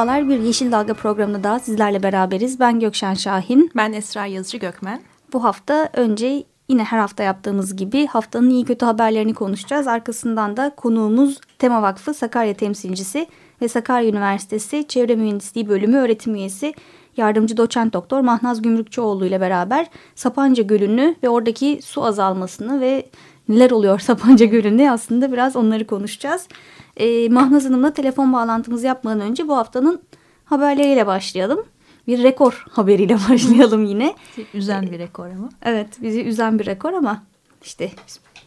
Merhabalar, bir Yeşil Dalga programında daha sizlerle beraberiz. Ben Gökşen Şahin. Ben Esra Yazıcı Gökmen. Bu hafta önce yine her hafta yaptığımız gibi haftanın iyi kötü haberlerini konuşacağız. Arkasından da konuğumuz Tema Vakfı Sakarya temsilcisi ve Sakarya Üniversitesi Çevre Mühendisliği Bölümü öğretim üyesi yardımcı doçent doktor Mahnaz Gümrükçüoğlu ile beraber Sapanca Gölü'nü ve oradaki su azalmasını ve neler oluyor Sapanca Gölü'nde aslında biraz onları konuşacağız. E, Mahnaz Hanım'la telefon bağlantımızı yapmadan önce bu haftanın haberleriyle başlayalım. Bir rekor haberiyle başlayalım yine. Üzen bir rekor ama. Evet bizi üzen bir rekor ama işte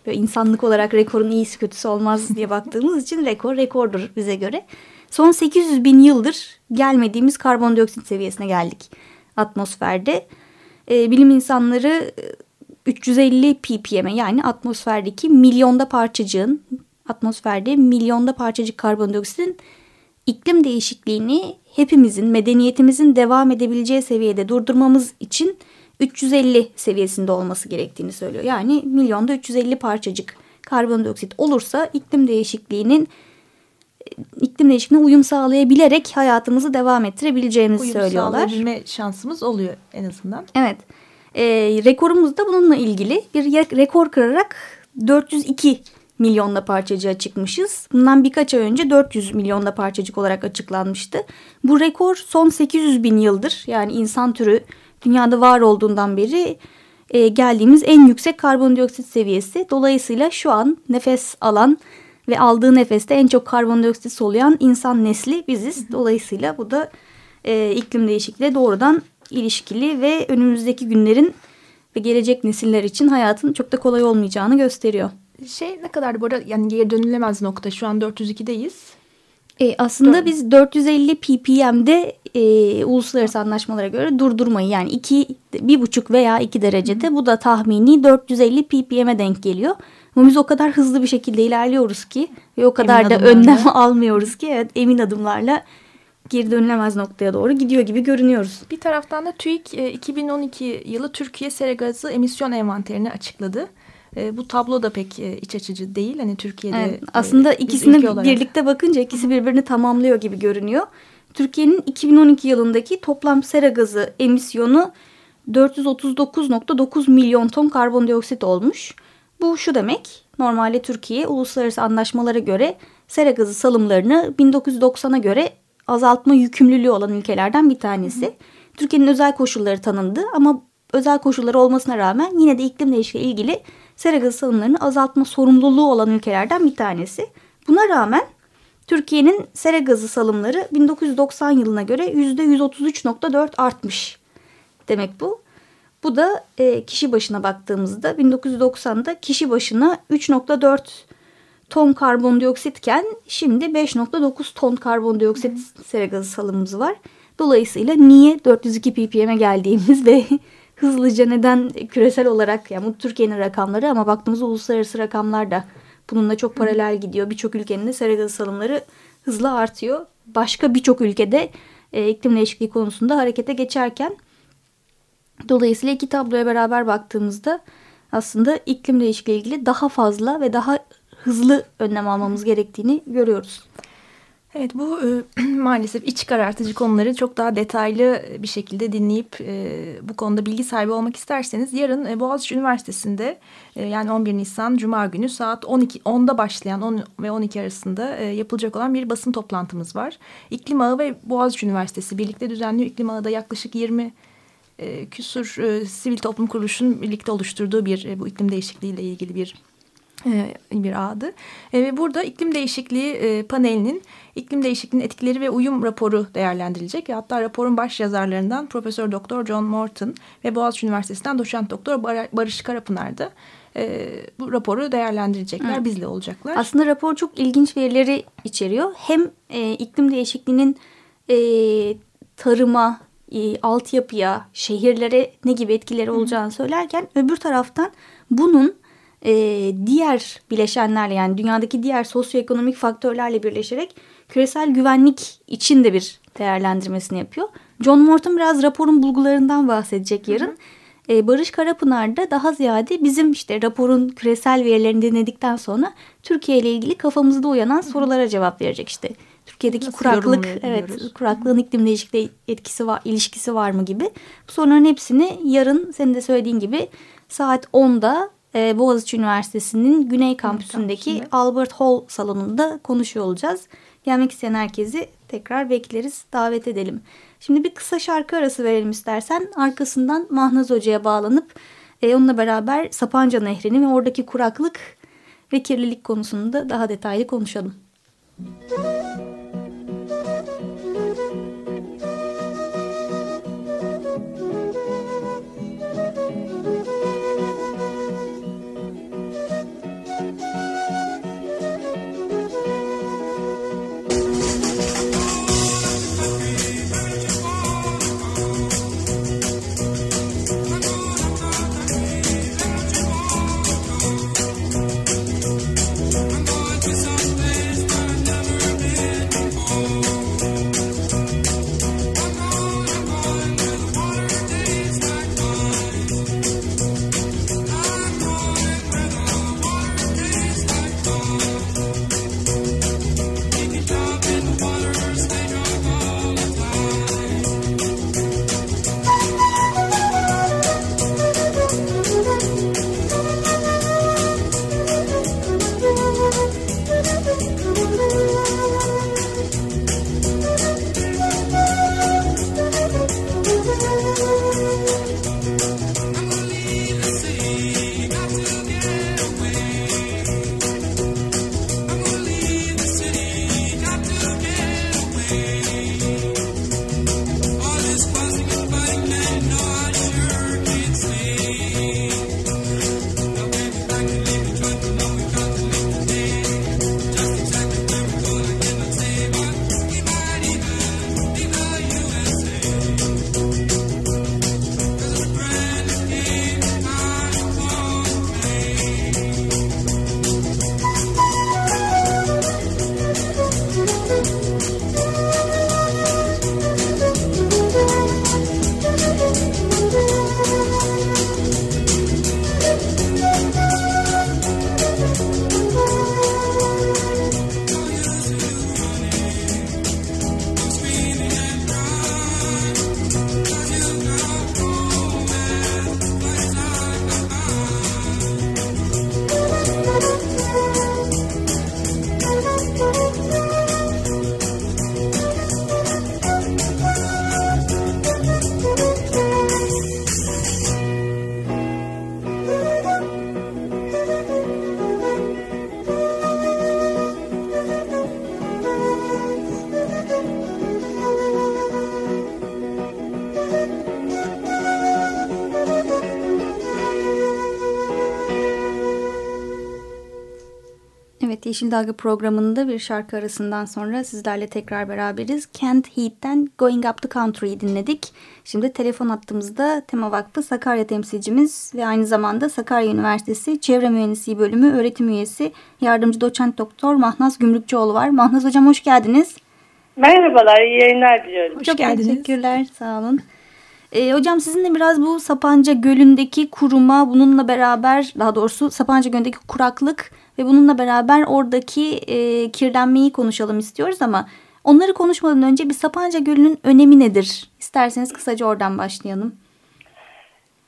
böyle insanlık olarak rekorun iyisi kötüsü olmaz diye baktığımız için rekor rekordur bize göre. Son 800 bin yıldır gelmediğimiz karbondioksit seviyesine geldik atmosferde. E, bilim insanları 350 ppm'e yani atmosferdeki milyonda parçacığın atmosferde milyonda parçacık karbondioksitin iklim değişikliğini hepimizin, medeniyetimizin devam edebileceği seviyede durdurmamız için 350 seviyesinde olması gerektiğini söylüyor. Yani milyonda 350 parçacık karbondioksit olursa iklim değişikliğinin iklim değişikliğine uyum sağlayabilerek hayatımızı devam ettirebileceğimizi uyum söylüyorlar. Uyum sağlayabilme şansımız oluyor en azından. Evet. E, rekorumuz da bununla ilgili bir rekor kırarak 402 milyonla parçacığa çıkmışız. Bundan birkaç ay önce 400 milyonla parçacık olarak açıklanmıştı. Bu rekor son 800 bin yıldır yani insan türü dünyada var olduğundan beri e, geldiğimiz en yüksek karbondioksit seviyesi. Dolayısıyla şu an nefes alan ve aldığı nefeste en çok karbondioksit soluyan insan nesli biziz. Dolayısıyla bu da e, iklim değişikliği doğrudan ilişkili ve önümüzdeki günlerin ve gelecek nesiller için hayatın çok da kolay olmayacağını gösteriyor. Şey ne kadar bu arada yani geri dönülemez nokta şu an 402'deyiz. E, aslında Dön. biz 450 ppm'de e, uluslararası anlaşmalara göre durdurmayı yani iki, bir buçuk veya iki derecede Hı. bu da tahmini 450 ppm'e denk geliyor. Ama biz o kadar hızlı bir şekilde ilerliyoruz ki ve o kadar emin da önlem almıyoruz ki evet, emin adımlarla geri dönülemez noktaya doğru gidiyor gibi görünüyoruz. Bir taraftan da TÜİK 2012 yılı Türkiye sera gazı emisyon envanterini açıkladı. E, bu tablo da pek e, iç açıcı değil. Hani Türkiye'de evet, aslında e, ikisini olarak... birlikte bakınca ikisi birbirini tamamlıyor gibi görünüyor. Türkiye'nin 2012 yılındaki toplam sera gazı emisyonu 439.9 milyon ton karbondioksit olmuş. Bu şu demek. Normalde Türkiye uluslararası anlaşmalara göre sera gazı salımlarını 1990'a göre azaltma yükümlülüğü olan ülkelerden bir tanesi. Türkiye'nin özel koşulları tanındı ama özel koşulları olmasına rağmen yine de iklim değişikliği ilgili sera gazı salımlarını azaltma sorumluluğu olan ülkelerden bir tanesi. Buna rağmen Türkiye'nin sera gazı salımları 1990 yılına göre %133.4 artmış. Demek bu. Bu da e, kişi başına baktığımızda 1990'da kişi başına 3.4 ton karbondioksitken şimdi 5.9 ton karbondioksit sera gazı salımımız var. Dolayısıyla niye 402 ppm'e geldiğimiz ve hızlıca neden küresel olarak yani bu Türkiye'nin rakamları ama baktığımızda uluslararası rakamlar da bununla çok paralel gidiyor. Birçok ülkenin de sera gazı salımları hızla artıyor. Başka birçok ülkede e, iklim değişikliği konusunda harekete geçerken dolayısıyla iki tabloya beraber baktığımızda aslında iklim değişikliği ilgili daha fazla ve daha hızlı önlem almamız gerektiğini görüyoruz. Evet bu e, maalesef iç karartıcı konuları çok daha detaylı bir şekilde dinleyip e, bu konuda bilgi sahibi olmak isterseniz yarın e, Boğaziçi Üniversitesi'nde e, yani 11 Nisan Cuma günü saat 12 10'da başlayan 10 ve 12 arasında e, yapılacak olan bir basın toplantımız var. İklim Ağı ve Boğaziçi Üniversitesi birlikte düzenliyor. İklim Ağı'da yaklaşık 20 e, küsur e, sivil toplum kuruluşunun birlikte oluşturduğu bir e, bu iklim değişikliği ile ilgili bir bir ağdı. E, ve burada iklim değişikliği e, panelinin iklim değişikliğinin etkileri ve uyum raporu değerlendirilecek. Ve hatta raporun baş yazarlarından Profesör Doktor John Morton ve Boğaziçi Üniversitesi'nden Doçent Doktor Barış Karapınar da bu raporu değerlendirecekler, Hı. bizle olacaklar. Aslında rapor çok ilginç verileri içeriyor. Hem e, iklim değişikliğinin e, tarıma, e, altyapıya, şehirlere ne gibi etkileri olacağını söylerken öbür taraftan bunun e, diğer bileşenlerle yani dünyadaki diğer sosyoekonomik faktörlerle birleşerek küresel güvenlik için de bir değerlendirmesini yapıyor. John Morton biraz raporun bulgularından bahsedecek yarın. Hı hı. Ee, Barış Karapınar da daha ziyade bizim işte raporun küresel verilerini dinledikten sonra Türkiye ile ilgili kafamızda uyanan sorulara cevap verecek işte. Türkiye'deki Nasıl kuraklık, evet, kuraklığın iklim değişikliği etkisi var, ilişkisi var mı gibi. Bu soruların hepsini yarın senin de söylediğin gibi saat 10'da e, Boğaziçi Üniversitesi'nin Güney Kampüsü'ndeki Kampüsünde. Albert Hall salonunda konuşuyor olacağız. Gelmek isteyen herkesi tekrar bekleriz, davet edelim. Şimdi bir kısa şarkı arası verelim istersen. Arkasından Mahnaz Hoca'ya bağlanıp e, onunla beraber Sapanca Nehri'ni ve oradaki kuraklık ve kirlilik konusunu da daha detaylı konuşalım. Müzik Yeşil Dalga programında bir şarkı arasından sonra sizlerle tekrar beraberiz. Kent Heat'ten Going Up the Country'yi dinledik. Şimdi telefon attığımızda Tema Vakfı Sakarya temsilcimiz ve aynı zamanda Sakarya Üniversitesi Çevre Mühendisliği Bölümü öğretim üyesi yardımcı doçent doktor Mahnaz Gümrükçüoğlu var. Mahnaz Hocam hoş geldiniz. Merhabalar, iyi yayınlar diliyorum. Hoş Çok geldiniz. teşekkürler, sağ olun. E, hocam sizinle biraz bu Sapanca Gölü'ndeki kuruma bununla beraber daha doğrusu Sapanca Gölü'ndeki kuraklık ve bununla beraber oradaki e, kirlenmeyi konuşalım istiyoruz ama onları konuşmadan önce bir Sapanca Gölü'nün önemi nedir? İsterseniz kısaca oradan başlayalım.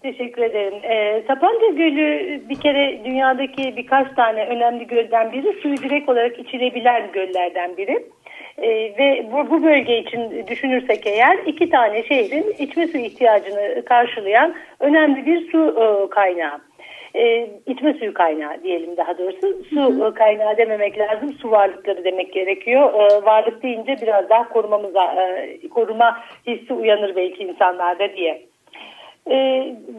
Teşekkür ederim. E, Sapanca Gölü bir kere dünyadaki birkaç tane önemli gölden biri. Suyu direkt olarak içilebilen göllerden biri. E, ve bu, bu bölge için düşünürsek eğer iki tane şehrin içme su ihtiyacını karşılayan önemli bir su e, kaynağı. E, içme suyu kaynağı diyelim daha doğrusu. Su hı hı. kaynağı dememek lazım. Su varlıkları demek gerekiyor. E, varlık deyince biraz daha korumamıza e, koruma hissi uyanır belki insanlarda diye. E,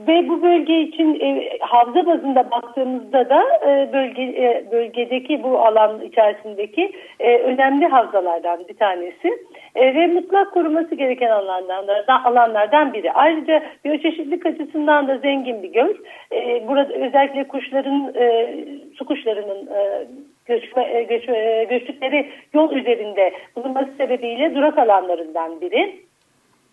ve bu bölge için e, havza bazında baktığımızda da e, bölge e, bölgedeki bu alan içerisindeki e, önemli havzalardan bir tanesi e, ve mutlak koruması gereken alanlardan, alanlardan biri. Ayrıca biyoçeşitlik açısından da zengin bir göl. E, burada özellikle kuşların, e, su kuşlarının e, göçme, e, göç, e, göçtükleri yol üzerinde bulunması sebebiyle durak alanlarından biri.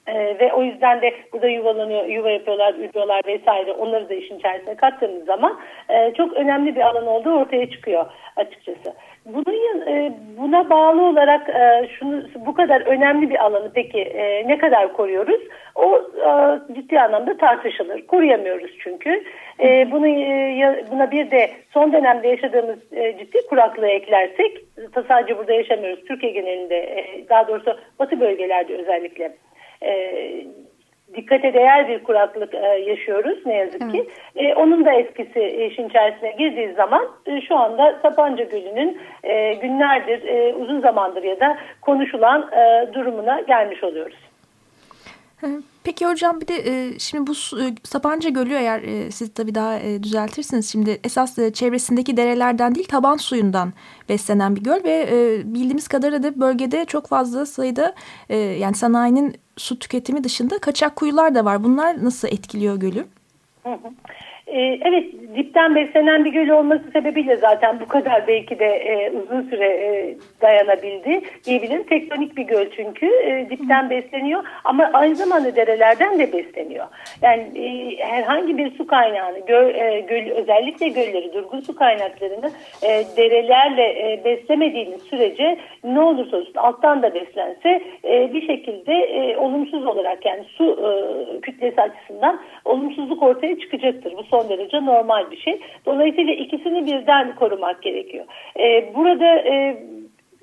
Ee, ve o yüzden de burada yuvalanıyor, yuva yapıyorlar, ürüyorlar vesaire. Onları da işin içerisine kattığımız zaman e, çok önemli bir alan olduğu ortaya çıkıyor açıkçası. Bunun e, buna bağlı olarak e, şunu bu kadar önemli bir alanı peki e, ne kadar koruyoruz? O e, ciddi anlamda tartışılır. Koruyamıyoruz çünkü. E, bunu e, buna bir de son dönemde yaşadığımız e, ciddi kuraklığı eklersek sadece burada yaşamıyoruz. Türkiye genelinde e, daha doğrusu batı bölgelerde özellikle e, dikkate değer bir kuraklık e, yaşıyoruz ne yazık ki. E, onun da etkisi işin içerisine girdiği zaman e, şu anda Sapanca Gölü'nün e, günlerdir, e, uzun zamandır ya da konuşulan e, durumuna gelmiş oluyoruz. Peki hocam bir de e, şimdi bu e, Sapanca Gölü eğer e, siz tabii daha e, düzeltirsiniz. Şimdi esas e, çevresindeki derelerden değil taban suyundan beslenen bir göl ve e, bildiğimiz kadarıyla da bölgede çok fazla sayıda e, yani sanayinin su tüketimi dışında kaçak kuyular da var. Bunlar nasıl etkiliyor gölü? Hı hı. Ee, evet dipten beslenen bir göl olması sebebiyle zaten bu kadar belki de e, uzun süre e, dayanabildi diyebilirim. Tektonik bir göl çünkü e, dipten besleniyor ama aynı zamanda derelerden de besleniyor. Yani e, herhangi bir su kaynağını göl, e, göl özellikle gölleri durgun su kaynaklarını e, derelerle e, beslemediğiniz sürece ne olursa olsun alttan da beslense e, bir şekilde e, olumsuz olarak yani su e, kütlesi açısından olumsuzluk ortaya çıkacaktır. Bu son derece normal bir şey. Dolayısıyla ikisini birden korumak gerekiyor. E, burada e,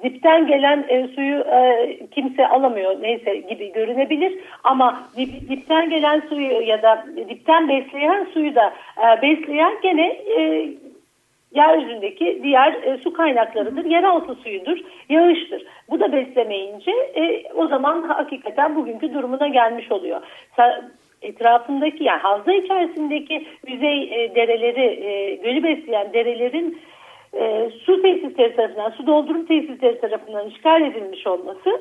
dipten gelen e, suyu e, kimse alamıyor neyse gibi görünebilir ama dip, dipten gelen suyu ya da dipten besleyen suyu da e, besleyen gene e, yeryüzündeki diğer e, su kaynaklarıdır. Yeraltı suyudur, yağıştır. Bu da beslemeyince e, o zaman hakikaten bugünkü durumuna gelmiş oluyor. Sa etrafındaki yani havza içerisindeki yüzey e, dereleri, e, gölü besleyen derelerin e, su tesisleri tarafından, su doldurum tesisleri tarafından işgal edilmiş olması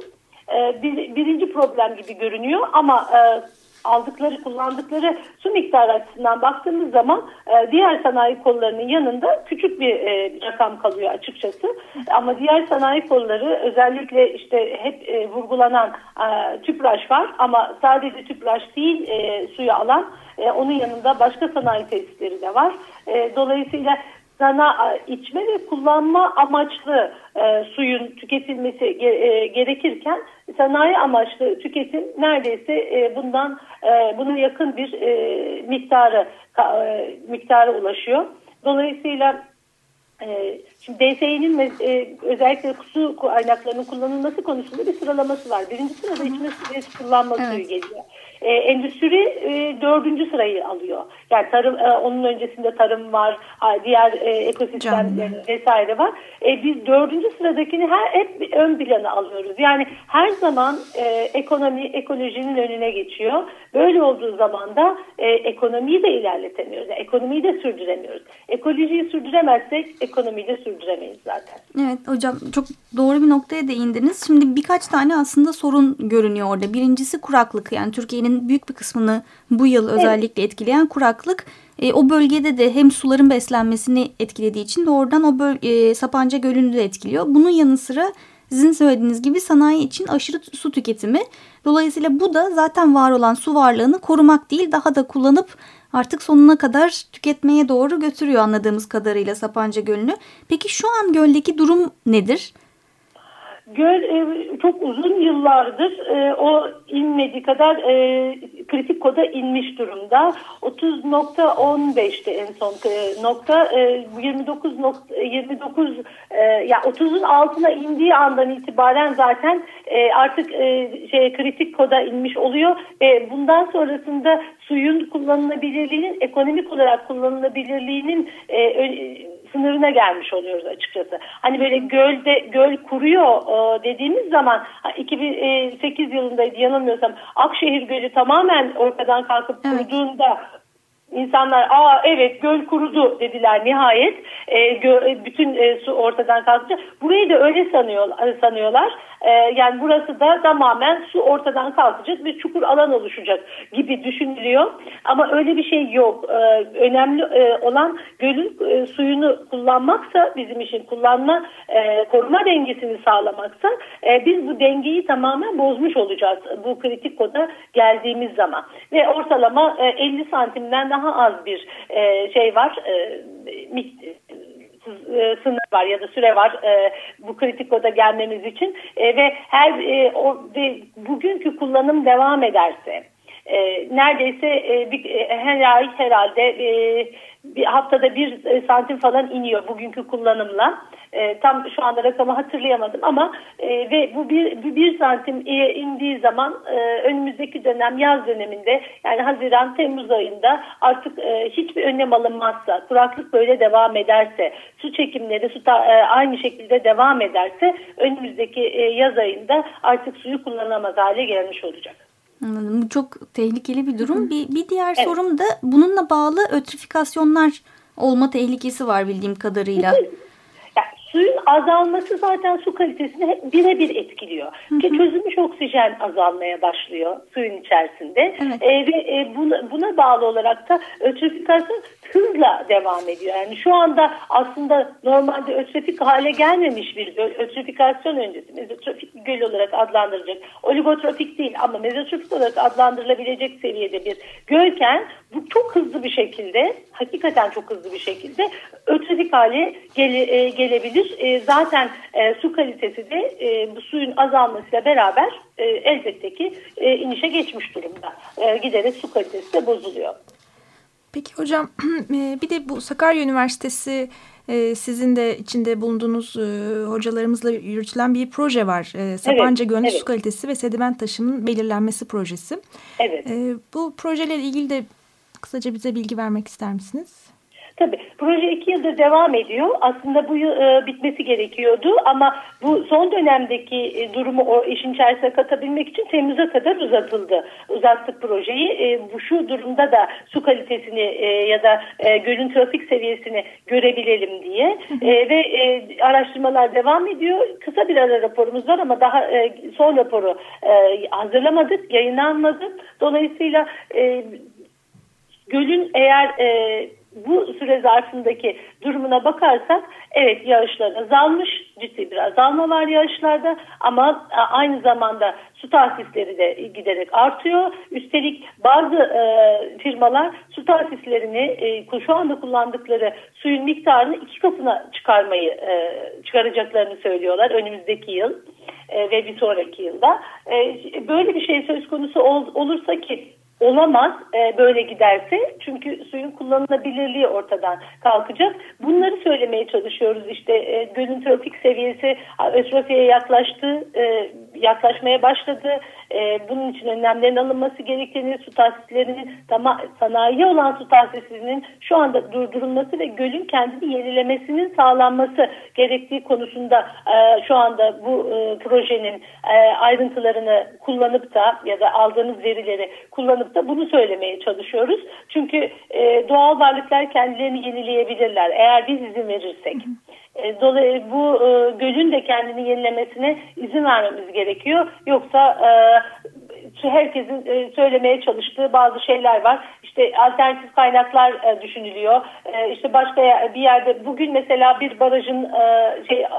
e, bir, birinci problem gibi görünüyor. Ama e, aldıkları, kullandıkları su miktarı açısından baktığımız zaman e, diğer sanayi kollarının yanında küçük bir e, rakam kalıyor açıkçası. Ama diğer sanayi kolları özellikle işte hep e, vurgulanan e, tüpraş var ama sadece tüpraş değil e, suyu alan e, onun yanında başka sanayi tesisleri de var. E, dolayısıyla sana içme ve kullanma amaçlı e, suyun tüketilmesi e, gerekirken sanayi amaçlı tüketim neredeyse e, bundan e, buna yakın bir e, miktarı e, miktara ulaşıyor. Dolayısıyla e, şimdi DSİ'nin e, özellikle su kaynaklarının kullanılması konusunda bir sıralaması var. Birinci sırada içme suyu kullanma evet. suyu geliyor. E, endüstri e, dördüncü sırayı alıyor. Yani tarım e, onun öncesinde tarım var, diğer e, ekosistemler vesaire var. E, biz dördüncü sıradakini her hep ön plana alıyoruz. Yani her zaman e, ekonomi ekolojinin önüne geçiyor. Böyle olduğu zaman da e, ekonomiyi de ilerletemiyoruz. Yani ekonomiyi de sürdüremiyoruz. Ekolojiyi sürdüremezsek ekonomiyi de sürdüremeyiz zaten. Evet hocam çok doğru bir noktaya değindiniz. Şimdi birkaç tane aslında sorun görünüyor orada. Birincisi kuraklık yani Türkiye'nin Türkiye'nin büyük bir kısmını bu yıl özellikle evet. etkileyen kuraklık e, o bölgede de hem suların beslenmesini etkilediği için doğrudan o böl e, Sapanca Gölü'nü de etkiliyor. Bunun yanı sıra sizin söylediğiniz gibi sanayi için aşırı su tüketimi. Dolayısıyla bu da zaten var olan su varlığını korumak değil daha da kullanıp artık sonuna kadar tüketmeye doğru götürüyor anladığımız kadarıyla Sapanca Gölü'nü. Peki şu an göldeki durum nedir? Göl e, çok uzun yıllardır e, o inmediği kadar e, kritik koda inmiş durumda. 30.15'ti en son e, nokta. E, 29 nokta, 29 e, ya 30'un altına indiği andan itibaren zaten e, artık e, şey kritik koda inmiş oluyor ve bundan sonrasında suyun kullanılabilirliğinin ekonomik olarak kullanılabilirliğinin e, sınırına gelmiş oluyoruz açıkçası. Hani böyle gölde göl kuruyor e, dediğimiz zaman 2008 yılındaydı yanılmıyorsam Akşehir Gölü tamamen ortadan kalkıp evet. kuruduğunda İnsanlar aa evet göl kurudu dediler nihayet. E, gö, bütün e, su ortadan kalkınca burayı da öyle sanıyor, sanıyorlar. E, yani burası da tamamen su ortadan kalkacak bir çukur alan oluşacak gibi düşünülüyor. Ama öyle bir şey yok. E, önemli e, olan gölün e, suyunu kullanmaksa bizim için kullanma e, koruma dengesini sağlamaksa e, biz bu dengeyi tamamen bozmuş olacağız bu kritik koda geldiğimiz zaman. Ve ortalama e, 50 santimden daha az bir e, şey var e, e, sınır var ya da süre var e, bu kritik koda gelmemiz için e, ve her e, o, ve bugünkü kullanım devam ederse e, neredeyse e, bir, e, her ay herhalde e, bir haftada bir santim falan iniyor bugünkü kullanımla. E, tam şu anda rakamı hatırlayamadım ama e, ve bu bir, bir, santim indiği zaman e, önümüzdeki dönem yaz döneminde yani Haziran Temmuz ayında artık e, hiçbir önlem alınmazsa kuraklık böyle devam ederse su çekimleri su ta, e, aynı şekilde devam ederse önümüzdeki e, yaz ayında artık suyu kullanamaz hale gelmiş olacak. Anladım. Bu çok tehlikeli bir durum. Bir, bir diğer evet. sorum da bununla bağlı ötrifikasyonlar olma tehlikesi var bildiğim kadarıyla. Suyun azalması zaten su kalitesini birebir etkiliyor. Ki çözülmüş oksijen azalmaya başlıyor suyun içerisinde. Evet. E, ve e, buna, buna bağlı olarak da ötrifikasyon hızla devam ediyor. Yani şu anda aslında normalde ötrofik hale gelmemiş bir göl, öncesi mezotrofik göl olarak adlandırılacak. Oligotropik değil ama mezotrofik olarak adlandırılabilecek seviyede bir gölken bu çok hızlı bir şekilde, hakikaten çok hızlı bir şekilde ötrofik hale gele, e, gelebilir. E, zaten e, su kalitesi de e, bu suyun azalmasıyla beraber e, elbette ki e, inişe geçmiş durumda. E, giderek su kalitesi de bozuluyor. Peki hocam e, bir de bu Sakarya Üniversitesi e, sizin de içinde bulunduğunuz e, hocalarımızla yürütülen bir proje var. Sapanca evet, Gönlü evet. Su Kalitesi ve Sediment Taşımının Belirlenmesi Projesi. Evet. Bu projeyle ilgili de kısaca bize bilgi vermek ister misiniz? Tabii proje iki yıldır devam ediyor. Aslında bu yıl e, bitmesi gerekiyordu ama bu son dönemdeki e, durumu o işin içerisine katabilmek için Temmuz'a kadar uzatıldı. Uzattık projeyi. E, bu şu durumda da su kalitesini e, ya da e, gölün trafik seviyesini görebilelim diye e, ve e, araştırmalar devam ediyor. Kısa bir ara raporumuz var ama daha e, son raporu e, hazırlamadık, yayınlanmadı. Dolayısıyla e, gölün eğer e, bu süre zarfındaki durumuna bakarsak evet yağışlar azalmış ciddi bir azalma var yağışlarda ama e, aynı zamanda su tahsisleri de giderek artıyor. Üstelik bazı e, firmalar su tahsislerini e, şu anda kullandıkları suyun miktarını iki katına çıkarmayı e, çıkaracaklarını söylüyorlar önümüzdeki yıl e, ve bir sonraki yılda. E, böyle bir şey söz konusu ol, olursa ki olamaz e, böyle giderse. Çünkü suyun kullanılabilirliği ortadan kalkacak. Bunları söylemeye çalışıyoruz. İşte e, gölün trafik seviyesi ötrofiye yaklaştı, e, yaklaşmaya başladı. E, bunun için önlemlerin alınması gerektiğini, su tahsislerinin tama, sanayi olan su tahsislerinin şu anda durdurulması ve gölün kendini yenilemesinin sağlanması gerektiği konusunda e, şu anda bu e, projenin e, ayrıntılarını kullanıp da ya da aldığımız verileri kullanıp da bunu söylemeye çalışıyoruz. Çünkü e, doğal varlıklar kendilerini yenileyebilirler eğer biz izin verirsek. E, dolayısıyla bu e, gölün de kendini yenilemesine izin vermemiz gerekiyor. Yoksa e, herkesin e, söylemeye çalıştığı bazı şeyler var. İşte alternatif kaynaklar e, düşünülüyor. E, işte başka bir yerde bugün mesela bir barajın e, şey e,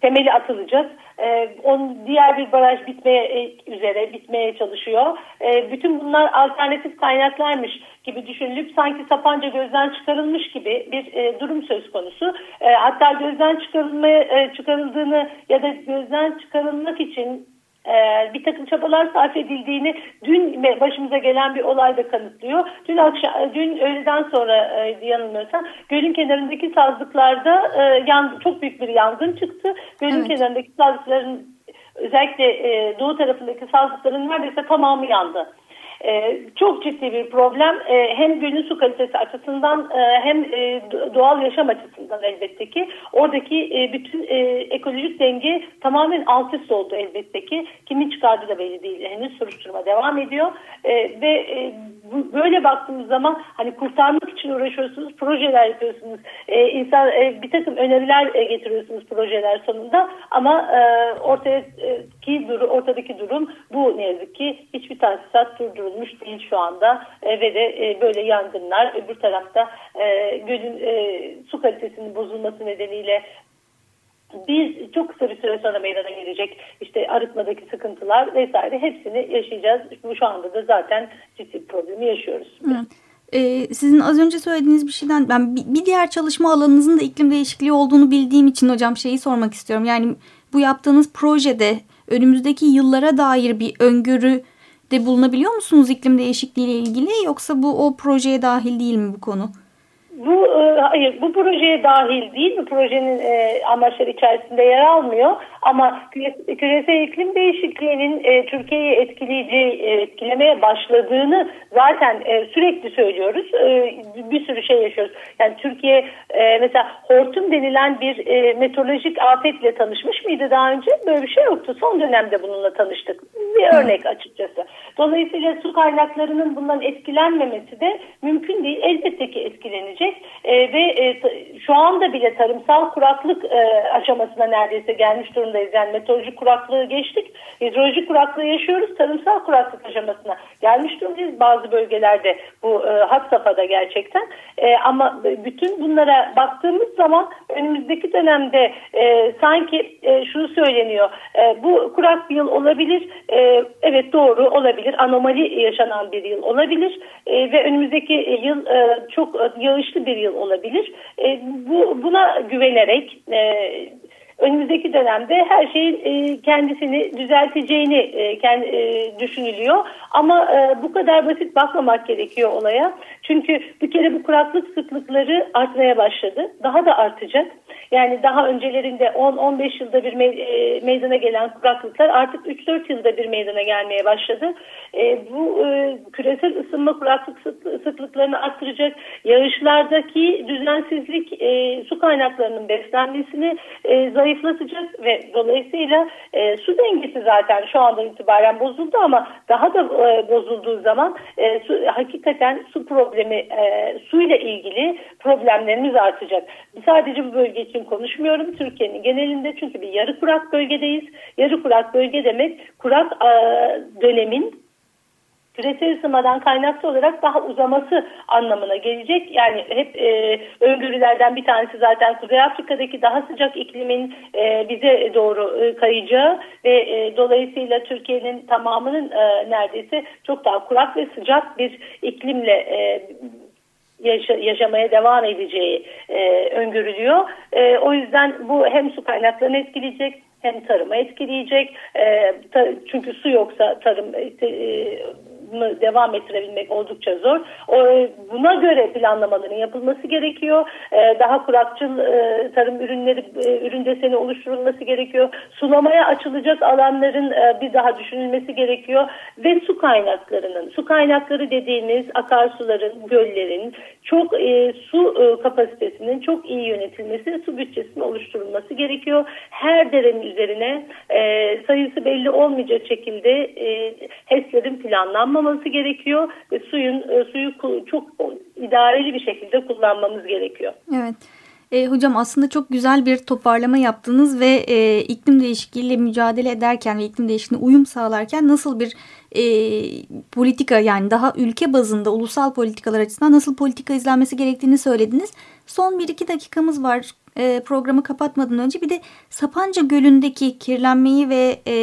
temeli atılacak. E, on, diğer bir baraj bitmeye e, üzere bitmeye çalışıyor. E, bütün bunlar alternatif kaynaklarmış gibi düşünülüp sanki Sapanca gözden çıkarılmış gibi bir e, durum söz konusu. E, hatta gözden çıkarılmaya e, çıkarıldığını ya da gözden çıkarılmak için e, bir takım çabalar sarf edildiğini dün başımıza gelen bir olay da kanıtlıyor. Dün akşam, dün öğleden sonra e, yanılmıyorsam gölün kenarındaki sazlıklarda e, yan, çok büyük bir yangın çıktı. Gölün evet. kenarındaki sazlıkların özellikle e, doğu tarafındaki sazlıkların neredeyse tamamı yandı. E, çok ciddi bir problem e, hem gölün su kalitesi açısından e, hem e, doğal yaşam açısından elbette ki. Oradaki e, bütün e, ekolojik denge tamamen alt üst oldu elbette ki. Kimin çıkardığı da belli değil. Henüz soruşturma devam ediyor. E, ve e, bu, böyle baktığımız zaman hani kurtarmak için uğraşıyorsunuz, projeler yapıyorsunuz. E, insan e, bir takım öneriler e, getiriyorsunuz projeler sonunda ama e, ortaya ki duru, ortadaki durum bu ne yazık ki hiçbir tahsisat durdurulmuş değil şu anda e, ve de e, böyle yangınlar öbür tarafta e, gölün e, su kalitesinin bozulması nedeniyle biz çok kısa bir süre sonra meydana gelecek işte arıtmadaki sıkıntılar vesaire hepsini yaşayacağız. Bu şu anda da zaten ciddi bir problemi yaşıyoruz. Evet. Ee, sizin az önce söylediğiniz bir şeyden ben bir diğer çalışma alanınızın da iklim değişikliği olduğunu bildiğim için hocam şeyi sormak istiyorum. Yani bu yaptığınız projede önümüzdeki yıllara dair bir öngörü de bulunabiliyor musunuz iklim değişikliği ile ilgili? Yoksa bu o projeye dahil değil mi bu konu? Bu e, hayır bu projeye dahil değil bu projenin e, amaçları içerisinde yer almıyor ama küresel iklim değişikliğinin e, Türkiye'yi etkileyici e, etkilemeye başladığını zaten e, sürekli söylüyoruz. E, bir sürü şey yaşıyoruz. Yani Türkiye e, mesela hortum denilen bir e, meteorolojik afetle tanışmış mıydı daha önce? Böyle bir şey yoktu. Son dönemde bununla tanıştık. Bir örnek açıkçası. Dolayısıyla su kaynaklarının bundan etkilenmemesi de mümkün değil. Elbette ki etkilenecek. E, ve e, şu anda bile tarımsal kuraklık e, aşamasına neredeyse gelmiş durumdayız. Yani meteorolojik kuraklığı geçtik. Hidrolojik kuraklığı yaşıyoruz. Tarımsal kuraklık aşamasına gelmiş durumdayız. Bazı bölgelerde bu e, hat safhada gerçekten. E, ama bütün bunlara baktığımız zaman önümüzdeki dönemde e, sanki e, şunu söyleniyor. E, bu kurak bir yıl olabilir. E, evet doğru olabilir. Anomali yaşanan bir yıl olabilir. E, ve önümüzdeki yıl e, çok yağışlı bir yıl olabilir. E, bu Buna güvenerek e, önümüzdeki dönemde her şeyin e, kendisini düzelteceğini e, kendi, e, düşünülüyor. Ama e, bu kadar basit bakmamak gerekiyor olaya. Çünkü bir kere bu kuraklık sıklıkları artmaya başladı. Daha da artacak. Yani daha öncelerinde 10-15 yılda bir e, meydana gelen kuraklıklar artık 3-4 yılda bir meydana gelmeye başladı. E, bu e, küresel ısınma kuraklık sıklıklarını arttıracak. Yağışlardaki düzensizlik su kaynaklarının beslenmesini zayıflatacak ve dolayısıyla su dengesi zaten şu andan itibaren bozuldu ama daha da bozulduğu zaman su, hakikaten su problemi suyla ilgili problemlerimiz artacak. Sadece bu bölge için konuşmuyorum. Türkiye'nin genelinde çünkü bir yarı kurak bölgedeyiz. Yarı kurak bölge demek kurak e, dönemin küresel ısınmadan kaynaklı olarak daha uzaması anlamına gelecek. Yani hep e, öngörülerden bir tanesi zaten Kuzey Afrika'daki daha sıcak iklimin e, bize doğru e, kayacağı ve e, dolayısıyla Türkiye'nin tamamının e, neredeyse çok daha kurak ve sıcak bir iklimle e, yaşa, yaşamaya devam edeceği e, öngörülüyor. E, o yüzden bu hem su kaynaklarını etkileyecek hem tarımı etkileyecek. E, ta, çünkü su yoksa tarım e, devam ettirebilmek oldukça zor. O, buna göre planlamaların yapılması gerekiyor. E, daha kurakçıl e, tarım ürünleri e, ürün deseni oluşturulması gerekiyor. Sulamaya açılacak alanların e, bir daha düşünülmesi gerekiyor ve su kaynaklarının su kaynakları dediğimiz akarsuların, göllerin çok e, su e, kapasitesinin çok iyi yönetilmesi, su bütçesinin oluşturulması gerekiyor. Her derenin üzerine e, sayısı belli olmayacak şekilde e, HES'lerin planlanmaması gerekiyor ve suyun e, suyu çok idareli bir şekilde kullanmamız gerekiyor. Evet. E, hocam aslında çok güzel bir toparlama yaptınız ve e, iklim değişikliğiyle mücadele ederken ve iklim değişikliğine uyum sağlarken nasıl bir e, politika yani daha ülke bazında ulusal politikalar açısından nasıl politika izlenmesi gerektiğini söylediniz. Son bir iki dakikamız var e, programı kapatmadan önce bir de Sapanca Gölü'ndeki kirlenmeyi ve e,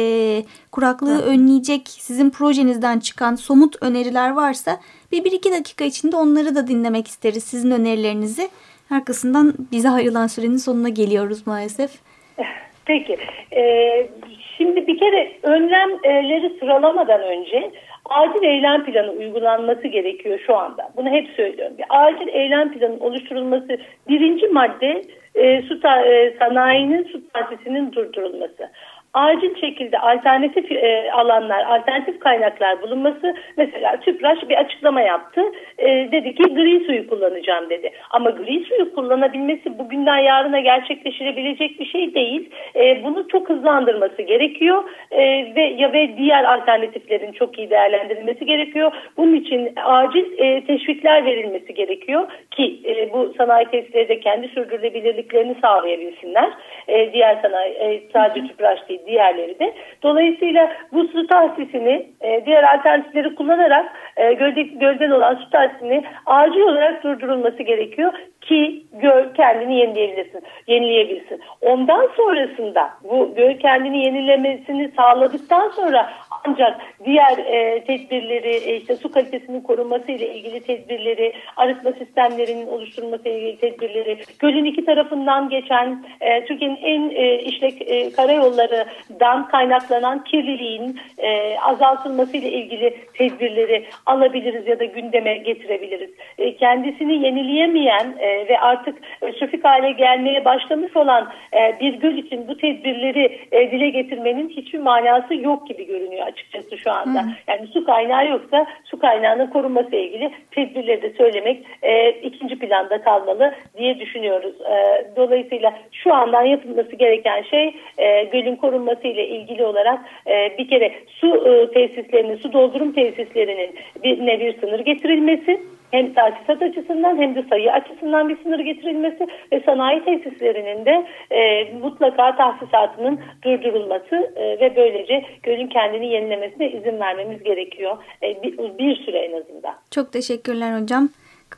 kuraklığı evet. önleyecek sizin projenizden çıkan somut öneriler varsa bir, bir iki dakika içinde onları da dinlemek isteriz sizin önerilerinizi. Arkasından bize ayrılan sürenin sonuna geliyoruz maalesef. Peki. Ee, şimdi bir kere önlemleri sıralamadan önce acil eylem planı uygulanması gerekiyor şu anda. Bunu hep söylüyorum. Bir acil eylem planı oluşturulması birinci madde e, su ta, e, sanayinin su tahsisinin durdurulması. Acil şekilde alternatif e, alanlar, alternatif kaynaklar bulunması. Mesela Tüpraş bir açıklama yaptı. E, dedi ki gri suyu kullanacağım dedi. Ama gri suyu kullanabilmesi bugünden yarına gerçekleşilebilecek bir şey değil. E, bunu çok hızlandırması gerekiyor e, ve ya ve diğer alternatiflerin çok iyi değerlendirilmesi gerekiyor. Bunun için acil e, teşvikler verilmesi gerekiyor ki e, bu sanayi tesisleri de kendi sürdürülebilirliklerini sağlayabilsinler. E, diğer sanayi e, sadece Tüpraş değil diğerleri de. Dolayısıyla bu su tahsisini e, diğer alternatifleri kullanarak e, gölde, gölden olan su tahsisini acil olarak durdurulması gerekiyor ki göl kendini yenileyebilirsin, yenileyebilsin. Ondan sonrasında bu göl kendini yenilemesini sağladıktan sonra ancak diğer e, tedbirleri e, işte su kalitesinin korunması ile ilgili tedbirleri, arıtma sistemlerinin oluşturulması ile ilgili tedbirleri, gölün iki tarafından geçen e, Türkiye'nin en e, işlek e, karayollarından kaynaklanan kirliliğin e, azaltılması ile ilgili tedbirleri alabiliriz ya da gündeme getirebiliriz. E, kendisini yenileyemeyen e, ve artık ötrofik hale gelmeye başlamış olan e, bir göl için bu tedbirleri e, dile getirmenin hiçbir manası yok gibi görünüyor açıkçası şu anda. Hmm. Yani su kaynağı yoksa su kaynağının korunması ile ilgili tedbirleri de söylemek e, ikinci planda kalmalı diye düşünüyoruz. E, dolayısıyla şu andan yapılması gereken şey e, gölün korunması ile ilgili olarak e, bir kere su e, tesislerinin, su doldurum tesislerinin bir ne bir sınır getirilmesi hem tahsisat açısından hem de sayı açısından bir sınır getirilmesi ve sanayi tesislerinin de e, mutlaka tahsisatının durdurulması e, ve böylece gölün kendini yenilemesine izin vermemiz gerekiyor. E, bir, bir süre en azından. Çok teşekkürler hocam.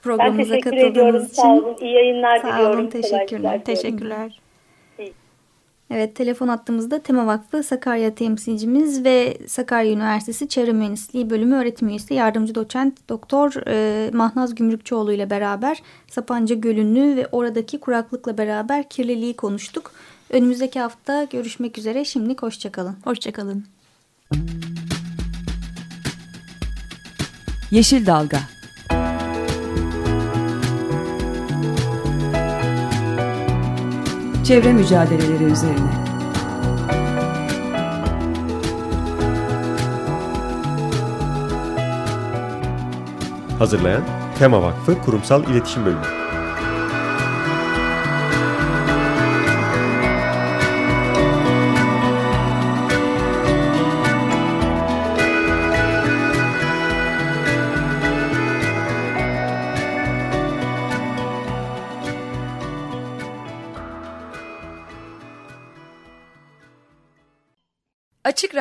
Programımıza ben teşekkür ediyorum. için. Sağ olun. İyi yayınlar Sağ diliyorum. olun. Teşekkürler. Teşekkürler. Evet telefon attığımızda Tema Vakfı Sakarya temsilcimiz ve Sakarya Üniversitesi Çevre Mühendisliği Bölümü öğretim üyesi yardımcı doçent doktor e, Mahnaz Gümrükçoğlu ile beraber Sapanca Gölü'nü ve oradaki kuraklıkla beraber kirliliği konuştuk. Önümüzdeki hafta görüşmek üzere. Şimdi hoşçakalın. Hoşçakalın. Yeşil Dalga Çevre mücadeleleri üzerine. Hazırlayan Tema Vakfı Kurumsal İletişim Bölümü.